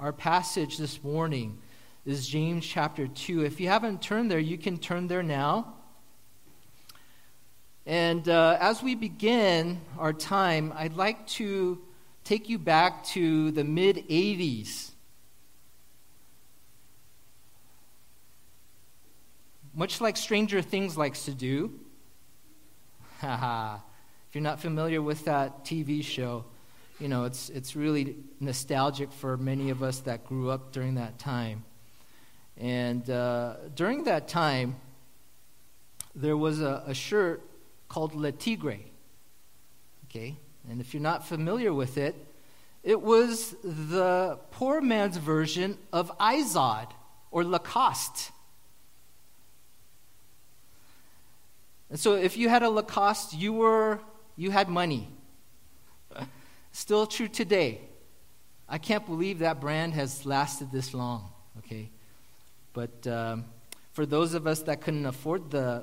Our passage this morning is James chapter 2. If you haven't turned there, you can turn there now. And uh, as we begin our time, I'd like to take you back to the mid 80s. Much like Stranger Things likes to do. Haha. if you're not familiar with that TV show, you know, it's, it's really nostalgic for many of us that grew up during that time. And uh, during that time, there was a, a shirt called Le Tigre. Okay? And if you're not familiar with it, it was the poor man's version of Izod or Lacoste. And so if you had a Lacoste, you were you had money. Still true today. I can't believe that brand has lasted this long, okay? But um, for those of us that couldn't afford the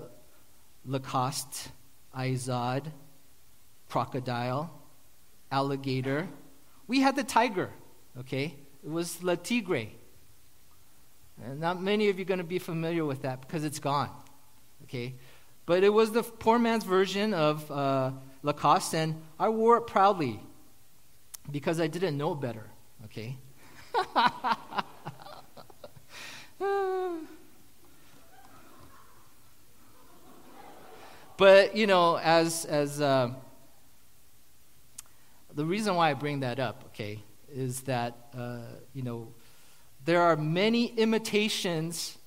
Lacoste, Izod, crocodile, alligator. We had the tiger, okay? It was La Tigre. And not many of you are going to be familiar with that because it's gone, okay? But it was the poor man's version of uh, Lacoste, and I wore it proudly because I didn't know better, okay? But, you know, as, as uh, the reason why I bring that up, okay, is that, uh, you know, there are many imitations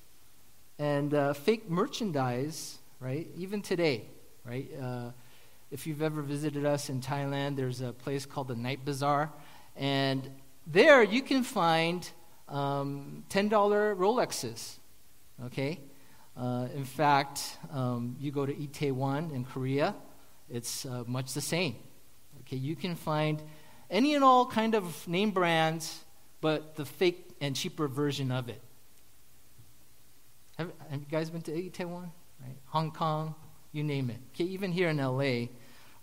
and uh, fake merchandise, right, even today, right? If you've ever visited us in Thailand, there's a place called the Night Bazaar, and there you can find um, $10 Rolexes, okay? Uh, in fact, um, you go to Itaewon in Korea, it's uh, much the same. Okay, you can find any and all kind of name brands, but the fake and cheaper version of it. Have, have you guys been to Itaewon? Right? Hong Kong, you name it. Okay, even here in LA,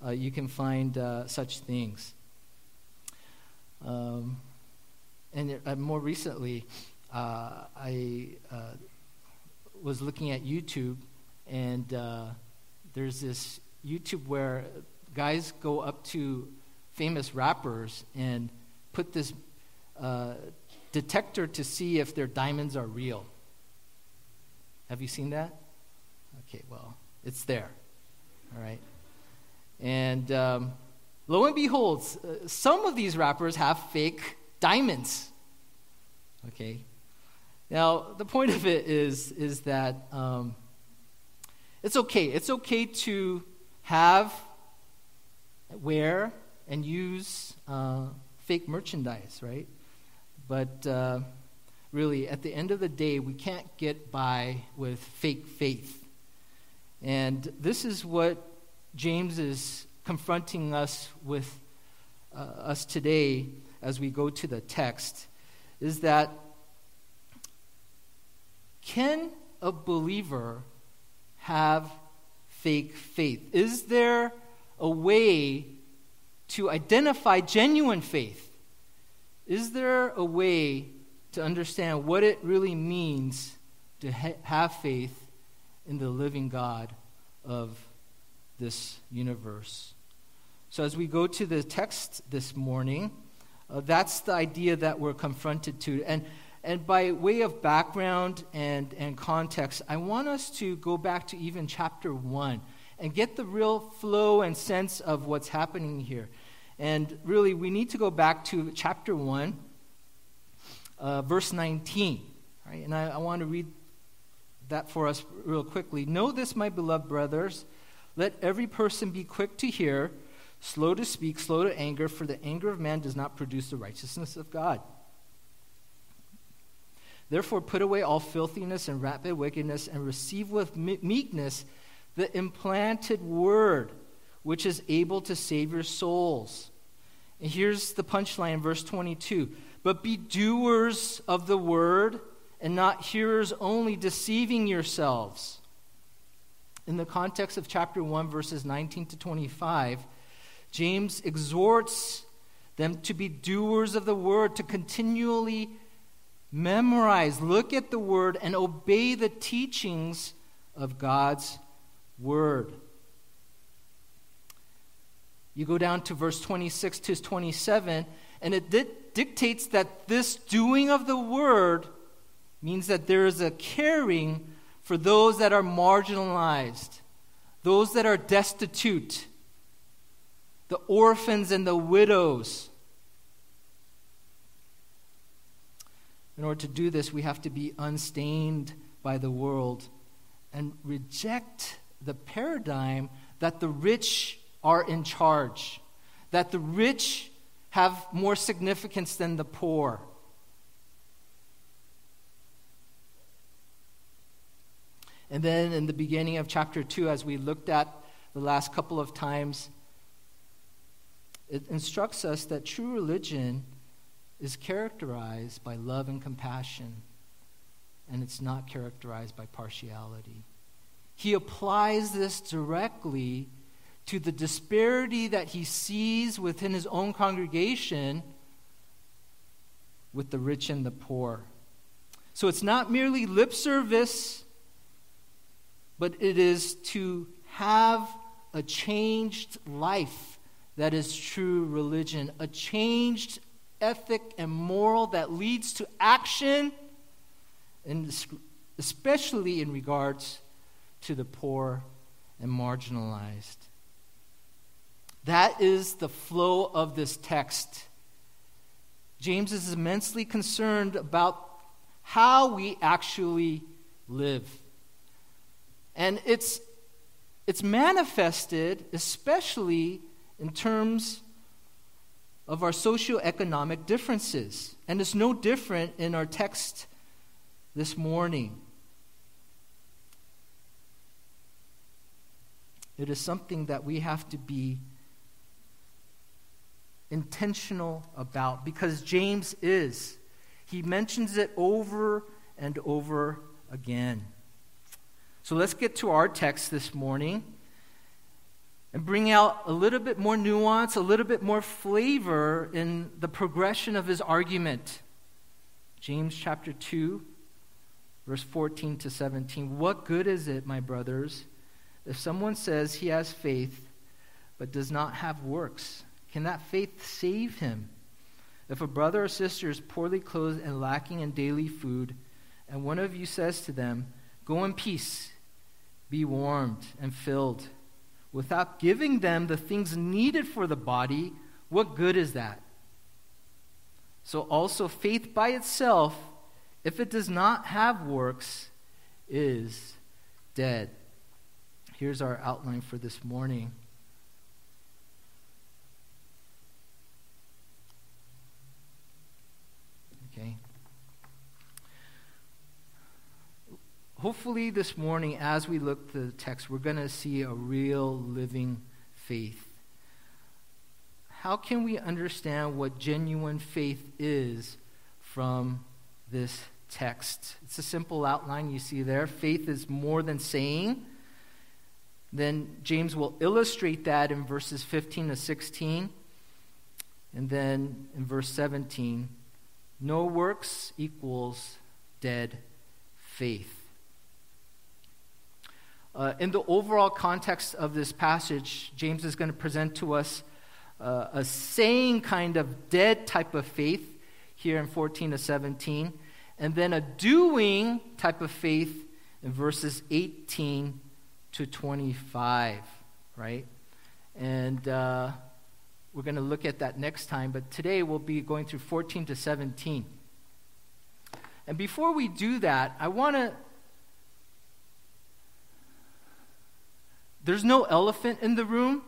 uh, you can find uh, such things. Um, and uh, more recently, uh, I was looking at YouTube, and uh, there's this YouTube where guys go up to famous rappers and put this uh, detector to see if their diamonds are real. Have you seen that? Okay, well, it's there. All right. And um, lo and behold, uh, some of these rappers have fake diamonds. Okay. Now, the point of it is, is that um, it's okay. It's okay to have, wear, and use uh, fake merchandise, right? But uh, really, at the end of the day, we can't get by with fake faith. And this is what James is confronting us with uh, us today as we go to the text is that can a believer have fake faith? Is there a way to identify genuine faith? Is there a way to understand what it really means to ha- have faith in the living God of this universe? So, as we go to the text this morning, uh, that's the idea that we're confronted to. And and by way of background and, and context, I want us to go back to even chapter 1 and get the real flow and sense of what's happening here. And really, we need to go back to chapter 1, uh, verse 19. Right? And I, I want to read that for us real quickly. Know this, my beloved brothers. Let every person be quick to hear, slow to speak, slow to anger, for the anger of man does not produce the righteousness of God. Therefore, put away all filthiness and rapid wickedness, and receive with meekness the implanted word, which is able to save your souls. And here's the punchline, verse 22 But be doers of the word, and not hearers only, deceiving yourselves. In the context of chapter 1, verses 19 to 25, James exhorts them to be doers of the word, to continually memorize, look at the word, and obey the teachings of God's word. You go down to verse 26 to 27, and it di- dictates that this doing of the word means that there is a caring for those that are marginalized, those that are destitute, the orphans and the widows. In order to do this, we have to be unstained by the world and reject the paradigm that the rich are in charge, that the rich have more significance than the poor. And then in the beginning of chapter 2, as we looked at the last couple of times, it instructs us that true religion is characterized by love and compassion, and it's not characterized by partiality. He applies this directly to the disparity that he sees within his own congregation with the rich and the poor. So it's not merely lip service, but it is to have a changed life that is true religion, a changed ethic and moral that leads to action, and especially in regards to the poor and marginalized. That is the flow of this text. James is immensely concerned about how we actually live. And it's, it's manifested especially in terms of our socioeconomic differences. And it's no different in our text this morning. It is something that we have to be intentional about because James is. He mentions it over and over again. So let's get to our text this morning and bring out a little bit more nuance, a little bit more flavor in the progression of his argument. James chapter 2, verse 14 to 17. What good is it, my brothers, if someone says he has faith but does not have works? Can that faith save him? If a brother or sister is poorly clothed and lacking in daily food, and one of you says to them, Go in peace, be warmed and filled, without giving them the things needed for the body, what good is that? So, also, faith by itself, if it does not have works, is dead. Here's our outline for this morning. Okay. Hopefully, this morning, as we look to the text, we're going to see a real living faith. How can we understand what genuine faith is from this text? It's a simple outline you see there. Faith is more than saying. Then James will illustrate that in verses 15 to 16. And then in verse 17, no works equals dead faith. Uh, in the overall context of this passage, James is going to present to us uh, a saying kind of dead type of faith here in 14 to 17, and then a doing type of faith in verses 18 to 25, right? And uh, we're going to look at that next time, but today we'll be going through 14 to 17. And before we do that, I want to There's no elephant in the room,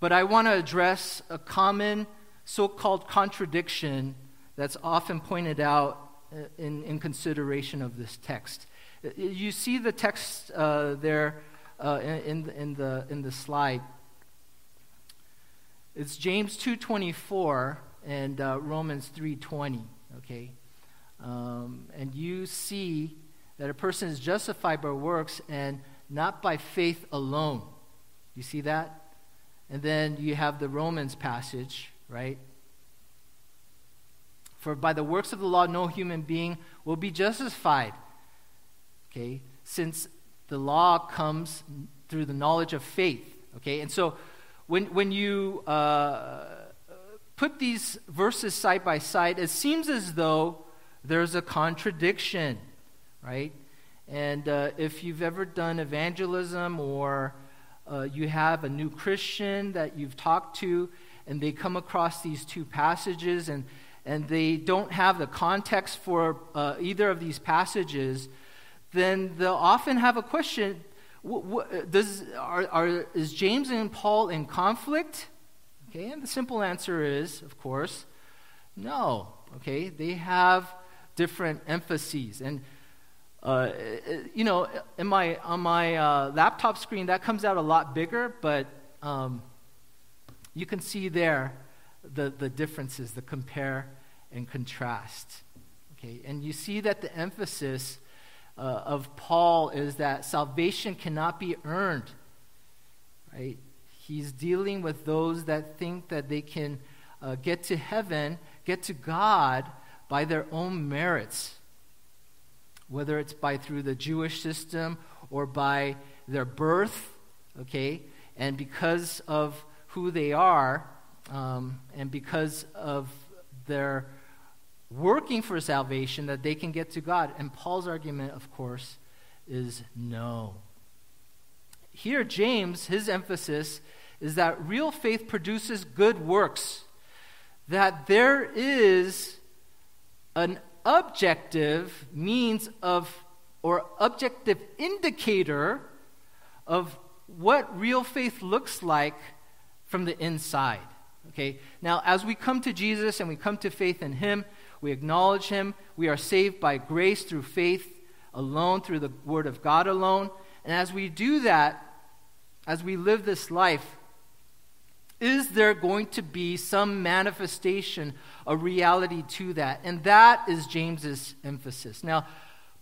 but I want to address a common so called contradiction that's often pointed out uh, in, in consideration of this text. Uh, you see the text uh, there uh, in, in, the, in the slide. It's James 2.24 and uh, Romans 3.20, okay? Um, and you see that a person is justified by works and not by faith alone. You see that? And then you have the Romans passage, right? For by the works of the law, no human being will be justified. Okay? Since the law comes through the knowledge of faith. Okay? And so when, when you uh, put these verses side by side, it seems as though there's a contradiction, right? And uh, if you've ever done evangelism or uh, you have a new Christian that you've talked to, and they come across these two passages and, and they don't have the context for uh, either of these passages, then they'll often have a question what, what, does, are, are, is James and Paul in conflict? Okay, and the simple answer is, of course, no. Okay, they have different emphases. And, uh, you know, in my, on my uh, laptop screen, that comes out a lot bigger, but um, you can see there the, the differences, the compare and contrast. Okay, and you see that the emphasis uh, of Paul is that salvation cannot be earned. Right? He's dealing with those that think that they can uh, get to heaven, get to God by their own merits, whether it's by through the Jewish system or by their birth, okay? And because of who they are, um, and because of their working for salvation that they can get to God. And Paul's argument, of course, is no. Here, James, his emphasis is that real faith produces good works, that there is an objective means of, or objective indicator of what real faith looks like from the inside. Okay? Now, as we come to Jesus and we come to faith in Him, we acknowledge Him. We are saved by grace through faith alone, through the Word of God alone. And as we do that, as we live this life, is there going to be some manifestation, a reality to that? And that is James's emphasis. Now,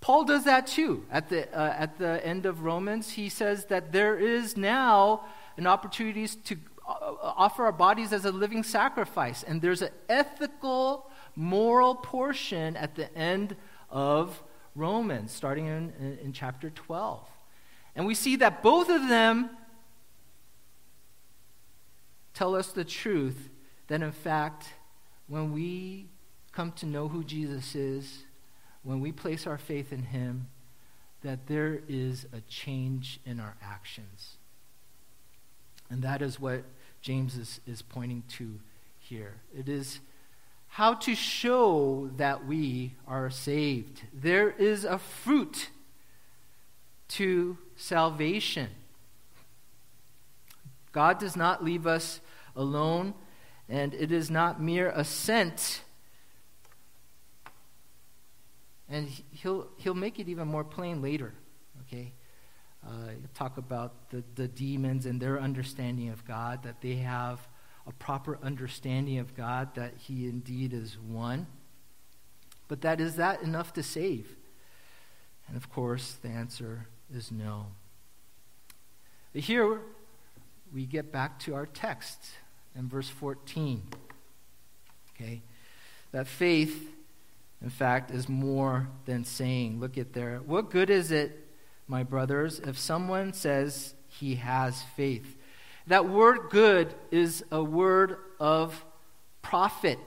Paul does that too. At the, uh, at the end of Romans, he says that there is now an opportunity to uh, offer our bodies as a living sacrifice. And there's an ethical moral portion at the end of Romans, starting in, in, in chapter 12. And we see that both of them tell us the truth that, in fact, when we come to know who Jesus is, when we place our faith in Him, that there is a change in our actions. And that is what James is, is pointing to here. It is how to show that we are saved. There is a fruit to salvation. God does not leave us alone, and it is not mere assent. And he'll, he'll make it even more plain later, okay? Uh, talk about the, the demons and their understanding of God, that they have a proper understanding of God that He indeed is one. But that is that enough to save? And of course, the answer is no. But here we get back to our text in verse 14. Okay? That faith, in fact, is more than saying. Look at there. What good is it, my brothers, if someone says he has faith? That word good is a word of profit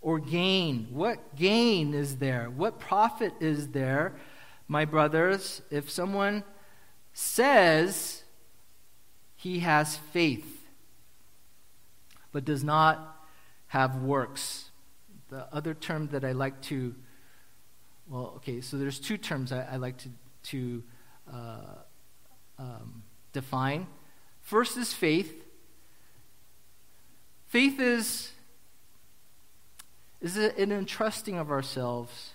or gain. What gain is there? What profit is there, my brothers, if someone says he has faith but does not have works? The other term that I like to, well, okay, so there's two terms I, I like to, to uh, um, define. First is faith. Faith is, is an entrusting of ourselves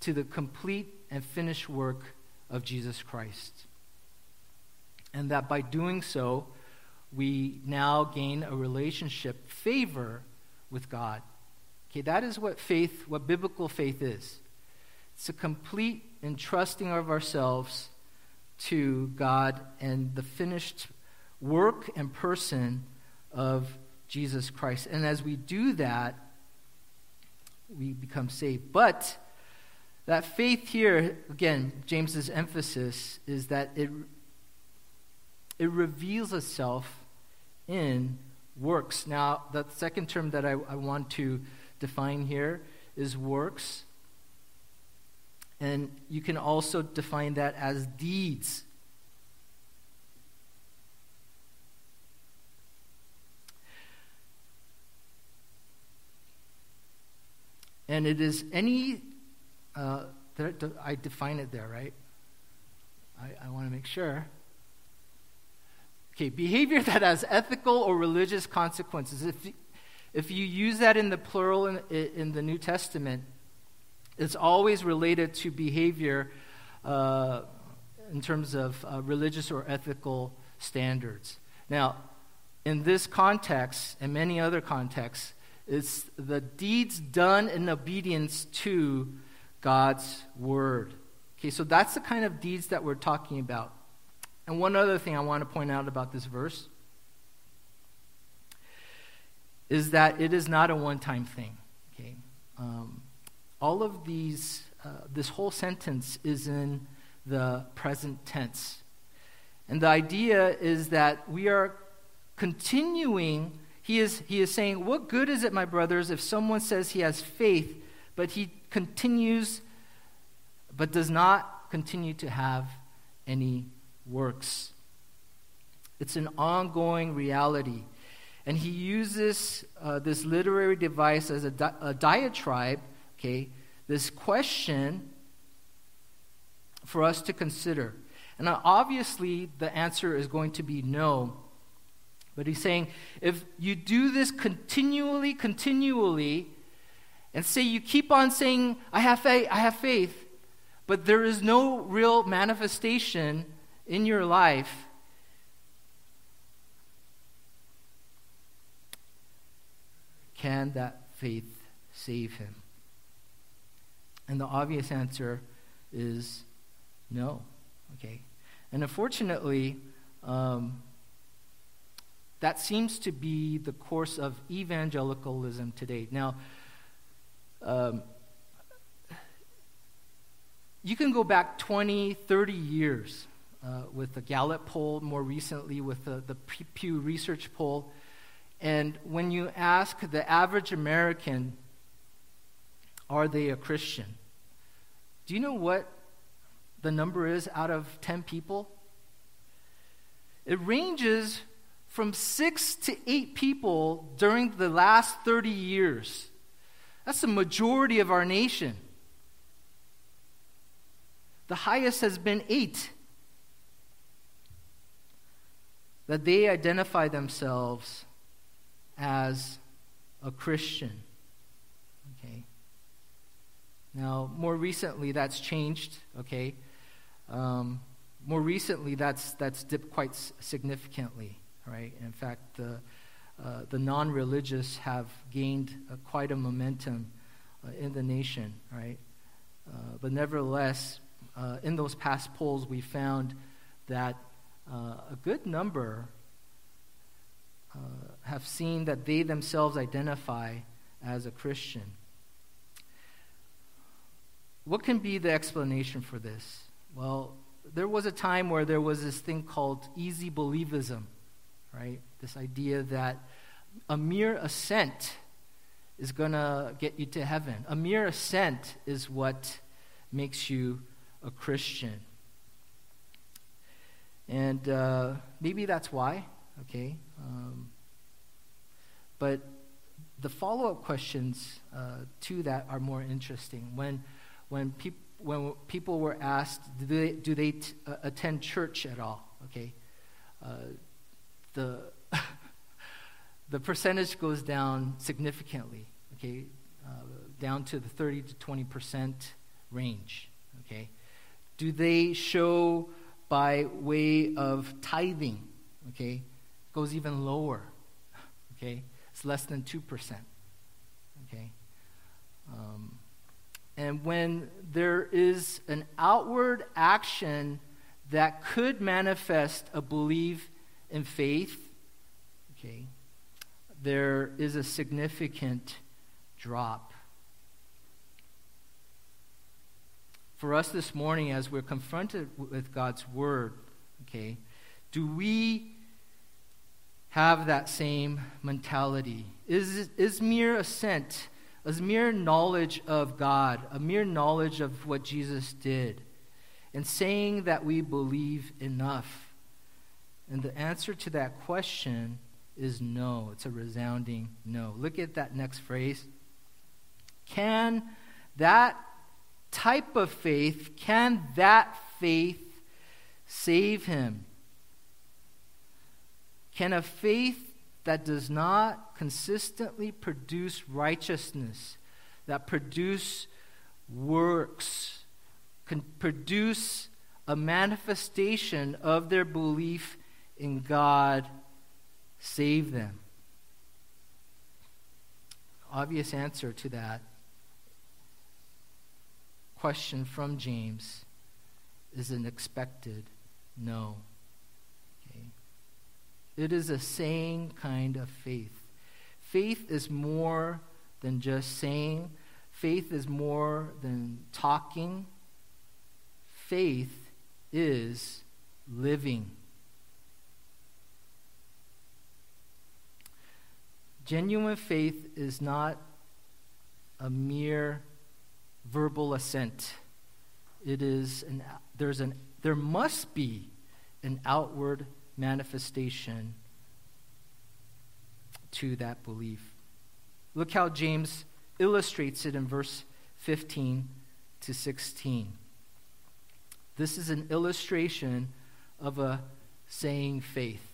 to the complete and finished work of Jesus Christ. And that by doing so, we now gain a relationship, favor with God. Okay, that is what faith, what biblical faith is. It's a complete entrusting of ourselves to God and the finished work and person of Jesus Christ. And as we do that, we become saved. But that faith here, again, James's emphasis is that it, it reveals itself in works. Now, the second term that I, I want to define here is works. And you can also define that as deeds. And it is any, uh, I define it there, right? I, I want to make sure. Okay, behavior that has ethical or religious consequences. If, if you use that in the plural in, in the New Testament, it's always related to behavior uh, in terms of uh, religious or ethical standards. Now, in this context and many other contexts, it's the deeds done in obedience to God's word. Okay, so that's the kind of deeds that we're talking about. And one other thing I want to point out about this verse is that it is not a one time thing. Okay? Um, all of these, uh, this whole sentence is in the present tense. And the idea is that we are continuing he is, he is saying, What good is it, my brothers, if someone says he has faith, but he continues, but does not continue to have any works? It's an ongoing reality. And he uses uh, this literary device as a, di- a diatribe, okay, this question for us to consider. And obviously, the answer is going to be no. But he's saying, if you do this continually, continually, and say you keep on saying, I have faith, I have faith, but there is no real manifestation in your life, can that faith save him? And the obvious answer is no. Okay? And unfortunately, um, that seems to be the course of evangelicalism today. Now, um, you can go back 20, 30 years uh, with the Gallup poll, more recently with the, the Pew Research poll. And when you ask the average American, are they a Christian? Do you know what the number is out of 10 people? It ranges from six to eight people during the last 30 years. That's the majority of our nation. The highest has been eight. That they identify themselves as a Christian. Okay. Now, more recently, that's changed. Okay. Um, more recently, that's that's dipped quite significantly right? In fact, the, uh, the non religious have gained uh, quite a momentum uh, in the nation, right? Uh, but nevertheless, uh, in those past polls, we found that Uh, a good number uh, have seen that they themselves identify as a Christian. What can be the explanation for this? Well, there was a time where there was this thing called easy believism right? This idea that a mere assent is going to get you to heaven. A mere assent is what makes you a Christian. And uh, maybe that's why, okay? Um, but the follow up questions uh, to that are more interesting. When, when, peop- when people were asked, do they, do they t- uh, attend church at all? Okay? Uh, the, the percentage goes down significantly, okay, uh, down to the 30 to 20 percent range, okay. Do they show by way of tithing, okay, goes even lower, okay, it's less than 2 percent, okay. Um, and when there is an outward action that could manifest a belief in faith, okay, there is a significant drop. For us this morning as we're confronted with God's word, okay, do we have that same mentality? Is, is mere assent, is mere knowledge of God, a mere knowledge of what Jesus did, and saying that we believe enough? And the answer to that question is no. It's a resounding no. Look at that next phrase. Can that type of faith, can that faith save him? Can a faith that does not consistently produce righteousness, that produce works, can produce a manifestation of their belief in God, save them? Obvious answer to that question from James is an expected no. Okay? It is a saying kind of faith. Faith is more than just saying, faith is more than talking. Faith is living. Genuine faith is not a mere verbal assent. It is an, there's an, there must be an outward manifestation to that belief. Look how James illustrates it in verse 15 to 16. This is an illustration of a saying faith.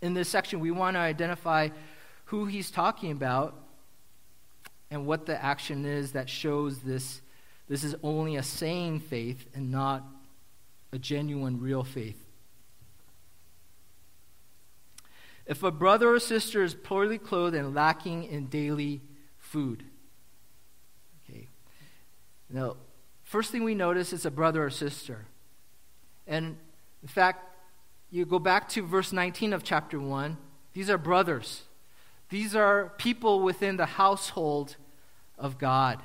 In this section, we want to identify who he's talking about and what the action is that shows this. This is only a saying faith and not a genuine, real faith. If a brother or sister is poorly clothed and lacking in daily food, okay. Now, first thing we notice is a brother or sister. And in fact, you go back to verse 19 of chapter 1, these are brothers. These are people within the household of God.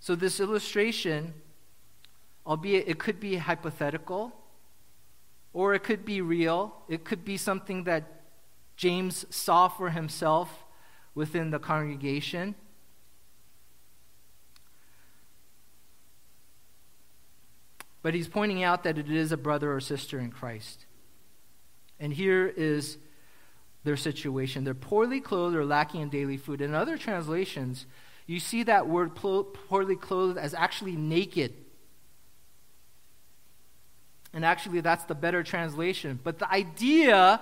So, this illustration, albeit it could be hypothetical, or it could be real, it could be something that James saw for himself within the congregation. But he's pointing out that it is a brother or sister in Christ. And here is their situation. They're poorly clothed or lacking in daily food. In other translations, you see that word poorly clothed as actually naked. And actually, that's the better translation. But the idea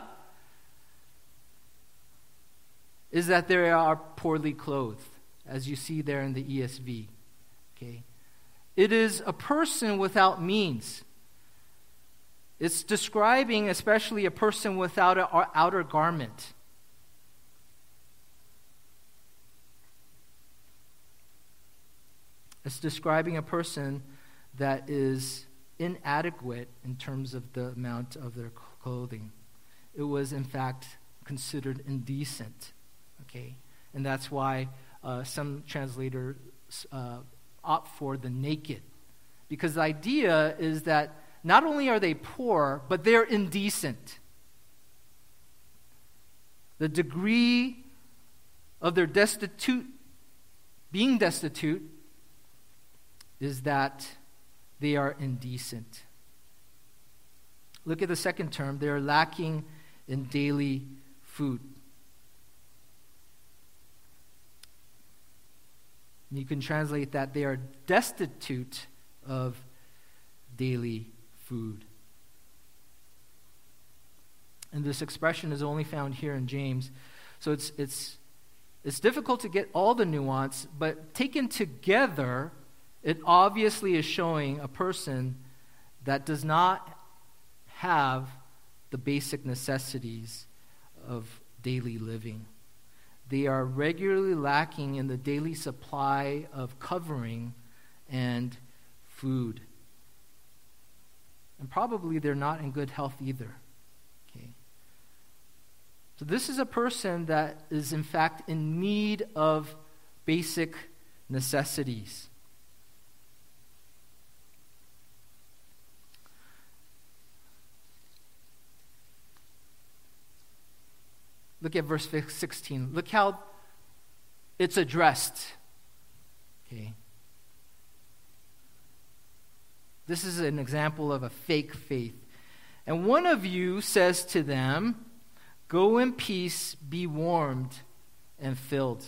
is that they are poorly clothed, as you see there in the ESV. Okay? It is a person without means. It's describing especially a person without an outer garment. It's describing a person that is inadequate in terms of the amount of their clothing. It was, in fact, considered indecent. Okay? And that's why uh, some translators uh, opt for the naked. Because the idea is that not only are they poor, but they're indecent. The degree of their destitute, being destitute, is that they are indecent. Look at the second term. They are lacking in daily food. You can translate that they are destitute of daily food. And this expression is only found here in James. So it's, it's, it's difficult to get all the nuance, but taken together, it obviously is showing a person that does not have the basic necessities of daily living. They are regularly lacking in the daily supply of covering and food. and probably they're not in good health either. Okay. So this is a person that is in fact in need of basic necessities. Look at verse 16. Look how it's addressed. Okay. This is an example of a fake faith. And one of you says to them, Go in peace, be warmed and filled.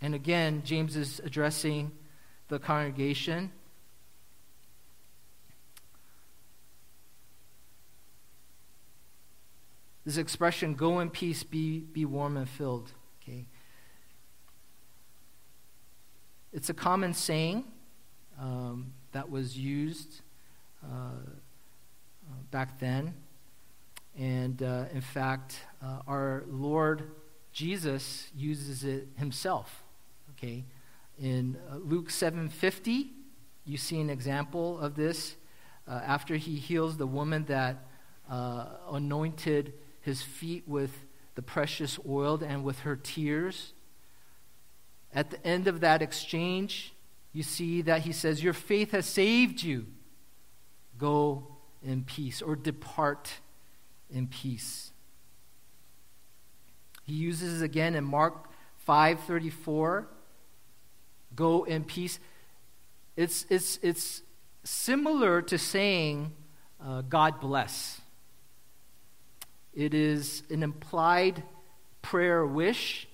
And again, James is addressing the congregation. This expression, go in peace, be, be warm and filled. Okay. It's a common saying um, that was used uh, uh, back then. And uh, in fact, uh, our Lord Jesus uses it himself. Okay, in uh, Luke 7:50, you see an example of this. Uh, after he heals the woman that anointed his feet with the precious oil and with her tears. At the end of that exchange, you see that he says, Your faith has saved you. Go in peace, or depart in peace. He uses again in Mark 5:34, go in peace. It's, it's, it's similar to saying, uh, God bless. It is an implied prayer wish.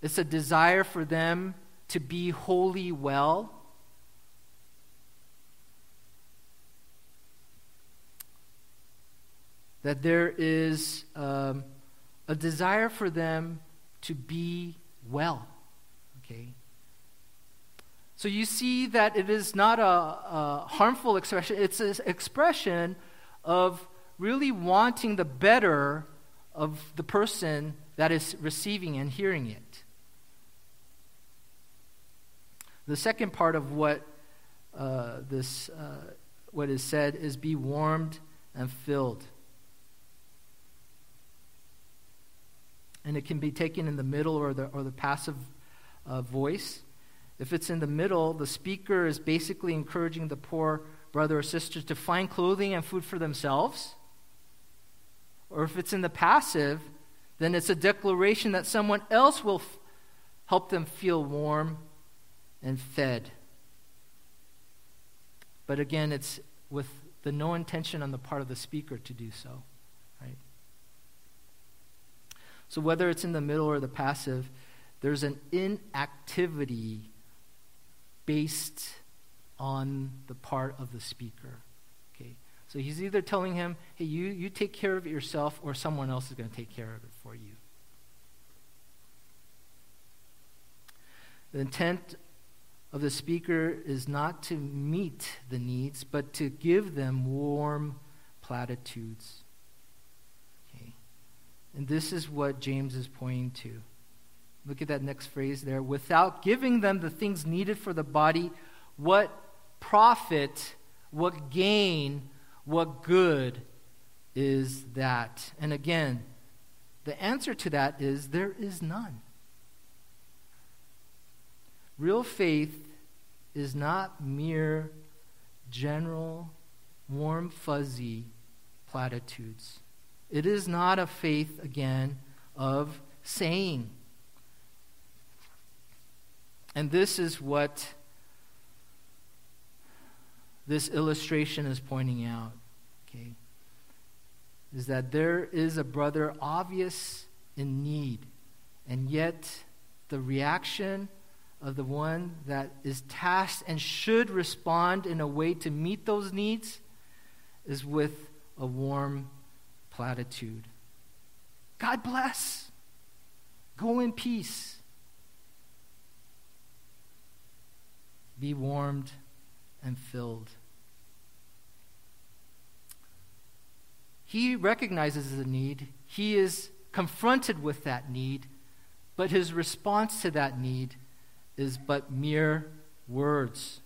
It's a desire for them to be wholly well. That there is um, a desire for them to be well. Okay? So you see that it is not a, a harmful expression, it's an expression of really wanting the better of the person that is receiving and hearing it. The second part of what uh, this uh, what is said is be warmed and filled. And it can be taken in the middle or the, or the passive uh, voice. If it's in the middle, the speaker is basically encouraging the poor brother or sister to find clothing and food for themselves or if it's in the passive, then it's a declaration that someone else will f- help them feel warm and fed. But again, it's with the no intention on the part of the speaker to do so, right? So whether it's in the middle or the passive, there's an inactivity based on the part of the speaker. So he's either telling him, hey, you, you take care of it yourself, or someone else is going to take care of it for you. The intent of the speaker is not to meet the needs, but to give them warm platitudes. Okay. And this is what James is pointing to. Look at that next phrase there. Without giving them the things needed for the body, what profit, what gain what good is that? And again, the answer to that is there is none. Real faith is not mere general, warm, fuzzy platitudes. It is not a faith, again, of saying. And this is what this illustration is pointing out, is that there is a brother obvious in need, and yet the reaction of the one that is tasked and should respond in a way to meet those needs is with a warm platitude. God bless. Go in peace. Be warmed and filled. He recognizes the need, he is confronted with that need, but his response to that need is but mere words.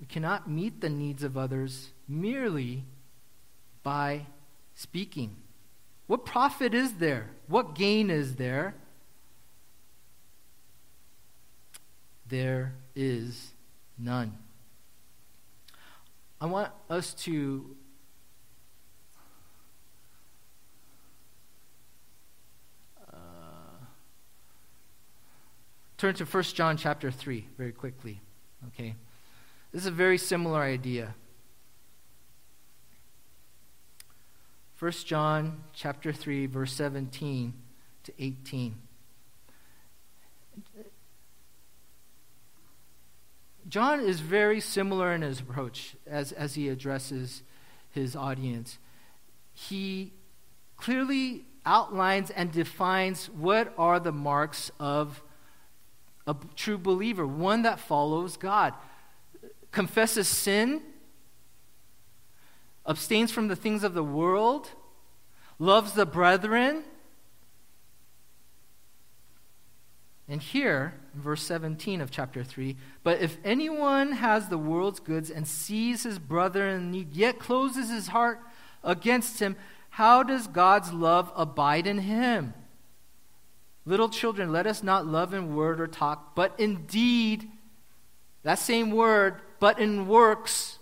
We cannot meet the needs of others merely by speaking. What profit is there? What gain is there? There is none. I want us to uh, turn to 1 John chapter 3 very quickly. Okay. This is a very similar idea. 1 John chapter 3 verse 17 to 18. John is very similar in his approach as, as he addresses his audience. He clearly outlines and defines what are the marks of a true believer, one that follows God, confesses sin, abstains from the things of the world, loves the brethren. And here, verse 17 of chapter 3, but if anyone has the world's goods and sees his brother in need, yet closes his heart against him, how does God's love abide in him? Little children, let us not love in word or talk, but in deed, that same word, but in works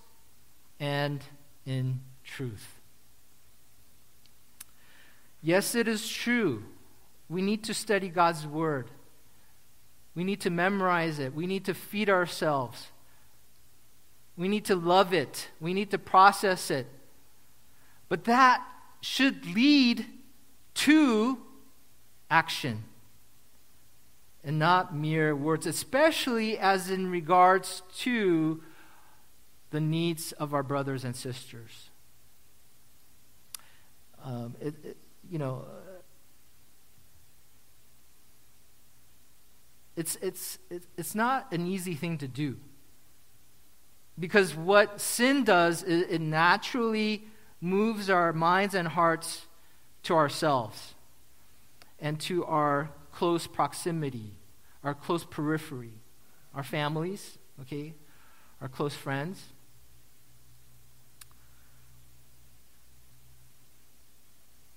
and in truth. Yes, it is true. We need to study God's word. We need to memorize it. We need to feed ourselves. We need to love it. We need to process it. But that should lead to action and not mere words, especially as in regards to the needs of our brothers and sisters. Um, it, it, you know, it's, it's, it's not an easy thing to do. Because what sin does is it naturally moves our minds and hearts to ourselves and to our close proximity, our close periphery, our families, okay, our close friends.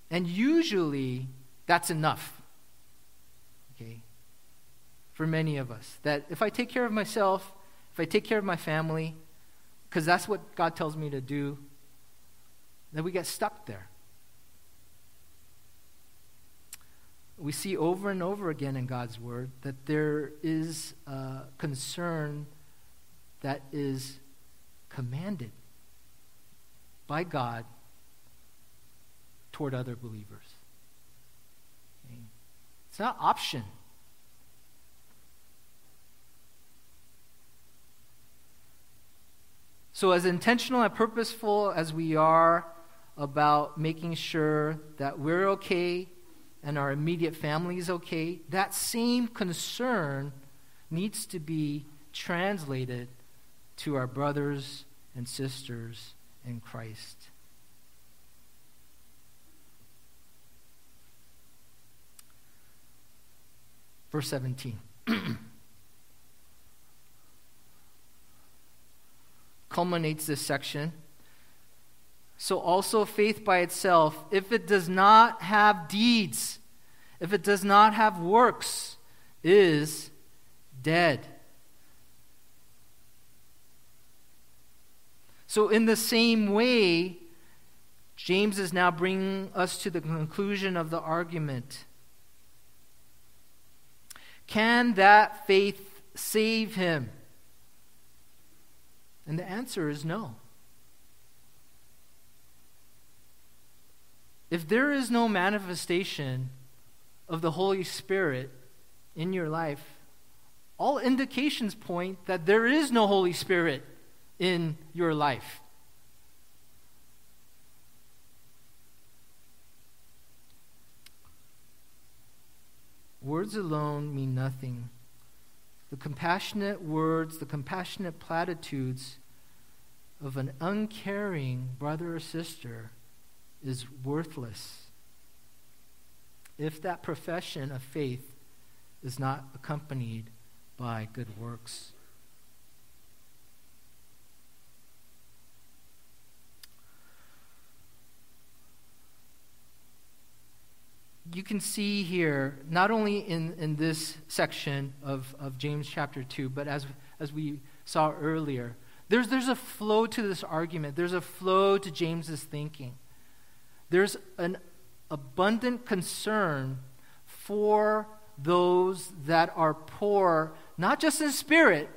And usually, that's enough. Okay? For many of us. That if I take care of myself, if I take care of my family, because that's what God tells me to do, then we get stuck there. We see over and over again in God's Word that there is a concern that is commanded by God toward other believers. It's not option. So, as intentional and purposeful as we are about making sure that we're okay and our immediate family is okay, that same concern needs to be translated to our brothers and sisters in Christ. Verse 17. culminates this section. So, also, faith by itself, if it does not have deeds, if it does not have works, is dead. So, in the same way, James is now bringing us to the conclusion of the argument. Can that faith save him? And the answer is no. If there is no manifestation of the Holy Spirit in your life, all indications point that there is no Holy Spirit in your life. Words alone mean nothing. The compassionate words, the compassionate platitudes of an uncaring brother or sister is worthless if that profession of faith is not accompanied by good works. you can see here, not only in, in this section of, of James chapter 2, but as, as we saw earlier, there's, there's a flow to this argument. There's a flow to James's thinking. There's an abundant concern for those that are poor, not just in spirit,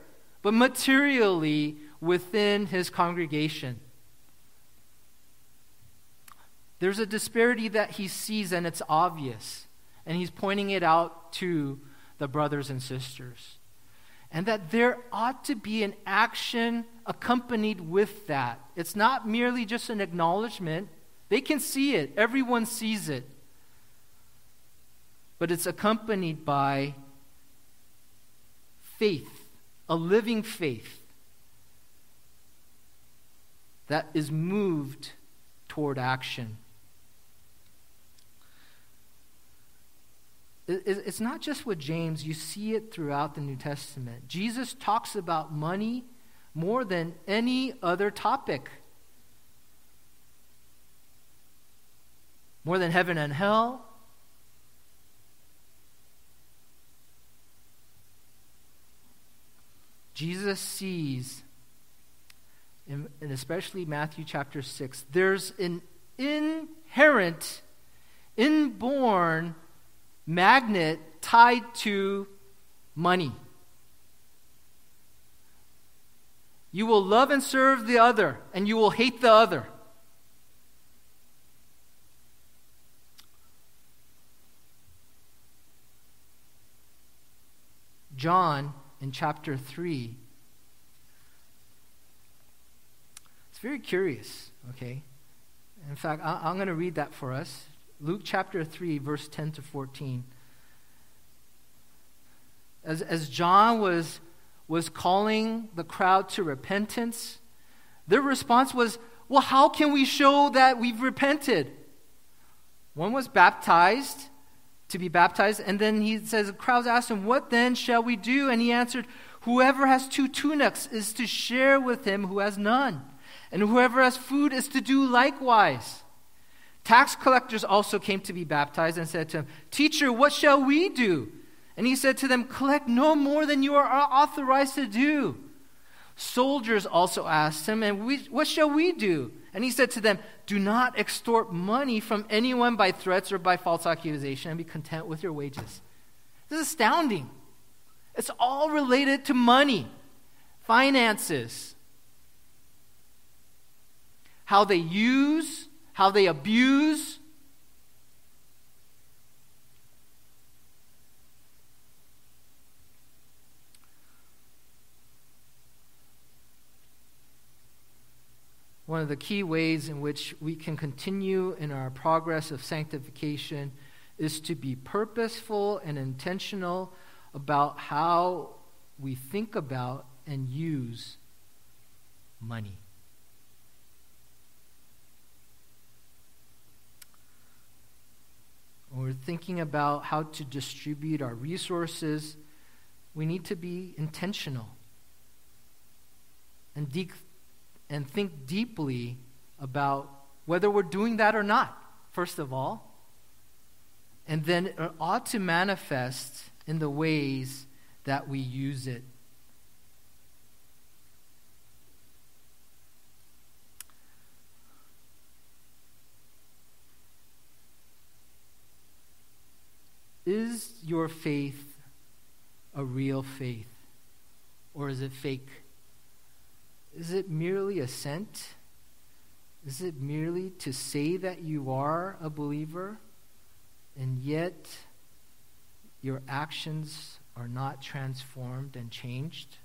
but materially within his congregation. There's a disparity that he sees, and it's obvious. And he's pointing it out to the brothers and sisters. And that there ought to be an action accompanied with that. It's not merely just an acknowledgement, they can see it, everyone sees it. But it's accompanied by faith, a living faith that is moved toward action. It's not just with James, you see it throughout the New Testament. Jesus talks about money more than any other topic. More than heaven and hell. Jesus sees, and especially Matthew chapter 6, there's an inherent, inborn magnet tied to money. You will love and serve the other, and you will hate the other. John in chapter 3. It's very curious, okay? In fact, I'm going to read that for us. Luke chapter 3, verse 10 to 14. As, as John was, was calling the crowd to repentance, their response was, Well, how can we show that we've repented? One was baptized, to be baptized, and then he says, the crowds asked him, What then shall we do? And he answered, Whoever has two tunics is to share with him who has none, and whoever has food is to do likewise. Tax collectors also came to be baptized and said to him, Teacher, what shall we do? And he said to them, Collect no more than you are authorized to do. Soldiers also asked him, And we, what shall we do? And he said to them, Do not extort money from anyone by threats or by false accusation, and be content with your wages. This is astounding. It's all related to money, finances, how they use how they abuse. One of the key ways in which we can continue in our progress of sanctification is to be purposeful and intentional about how we think about and use money. When we're thinking about how to distribute our resources, we need to be intentional and, de- and think deeply about whether we're doing that or not, first of all. And then it ought to manifest in the ways that we use it. Is your faith a real faith? Or is it fake? Is it merely assent? Is it merely to say that you are a believer and yet your actions are not transformed and changed?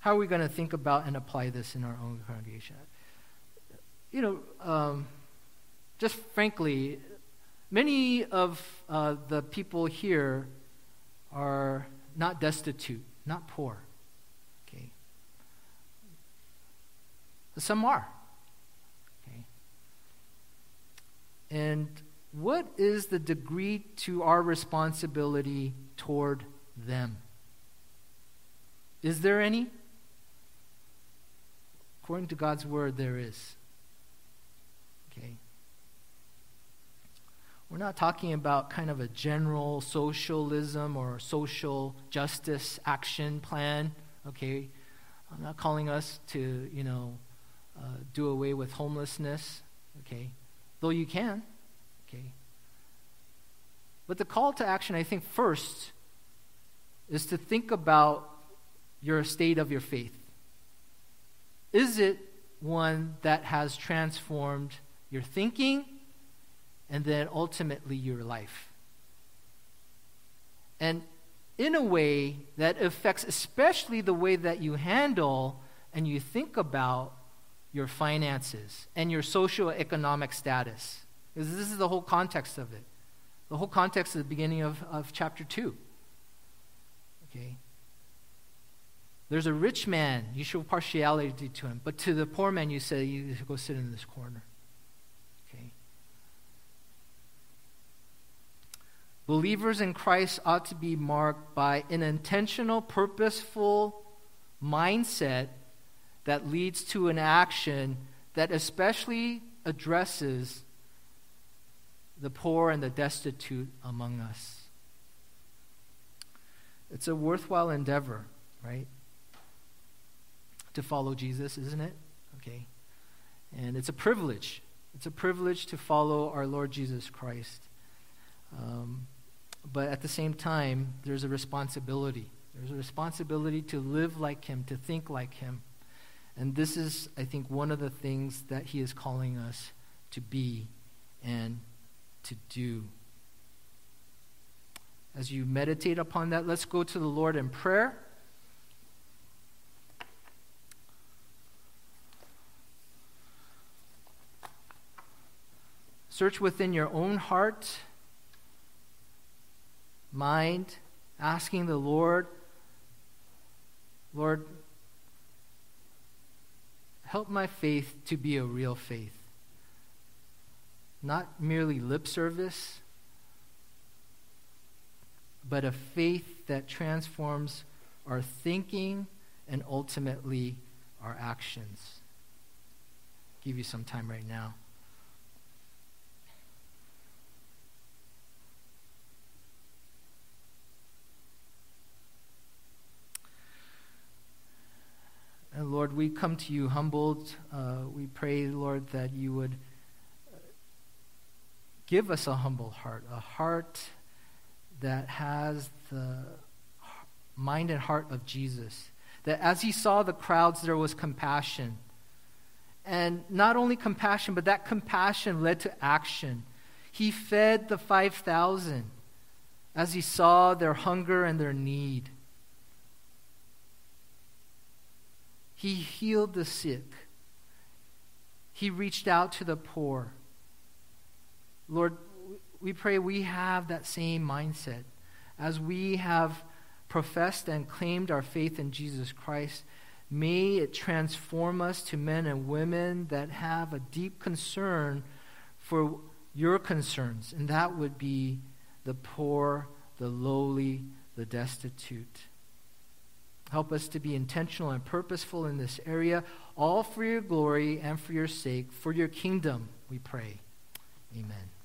How are we going to think about and apply this in our own congregation? You know, um, just frankly, many of uh, the people here are not destitute, not poor. Okay, some are. Okay, and what is the degree to our responsibility toward them? Is there any? According to God's word, there is. We're not talking about kind of a general socialism or social justice action plan, okay? I'm not calling us to, you know, uh, do away with homelessness, okay? Though you can, okay? But the call to action, I think, first is to think about your state of your faith. Is it one that has transformed your thinking and then ultimately your life? And in a way that affects especially the way that you handle and you think about your finances and your socio-economic status. Because this is the whole context of it. The whole context of the beginning of, of chapter 2. Okay? There's a rich man, you show partiality to him, but to the poor man you say, you go sit in this corner. Okay? Believers in Christ ought to be marked by an intentional, purposeful mindset that leads to an action that especially addresses the poor and the destitute among us. It's a worthwhile endeavor, right? To follow Jesus, isn't it? Okay. And it's a privilege. It's a privilege to follow our Lord Jesus Christ. Um, but at the same time, there's a responsibility. There's a responsibility to live like Him, to think like Him. And this is, I think, one of the things that He is calling us to be and to do. As you meditate upon that, let's go to the Lord in prayer. Search within your own heart, mind, asking the Lord, Lord, help my faith to be a real faith. Not merely lip service, but a faith that transforms our thinking and ultimately our actions. Give you some time right now. Lord, we come to you humbled. Uh, we pray, Lord, that you would uh, give us a humble heart, a heart that has the mind and heart of Jesus. That as he saw the crowds, there was compassion. And not only compassion, but that compassion led to action. He fed the 5,000 as he saw their hunger and their need. He healed the sick. He reached out to the poor. Lord, we pray we have that same mindset as we have professed and claimed our faith in Jesus Christ. May it transform us to men and women that have a deep concern for your concerns, and that would be the poor, the lowly, the destitute. Help us to be intentional and purposeful in this area, all for your glory and for your sake, for your kingdom, we pray. Amen.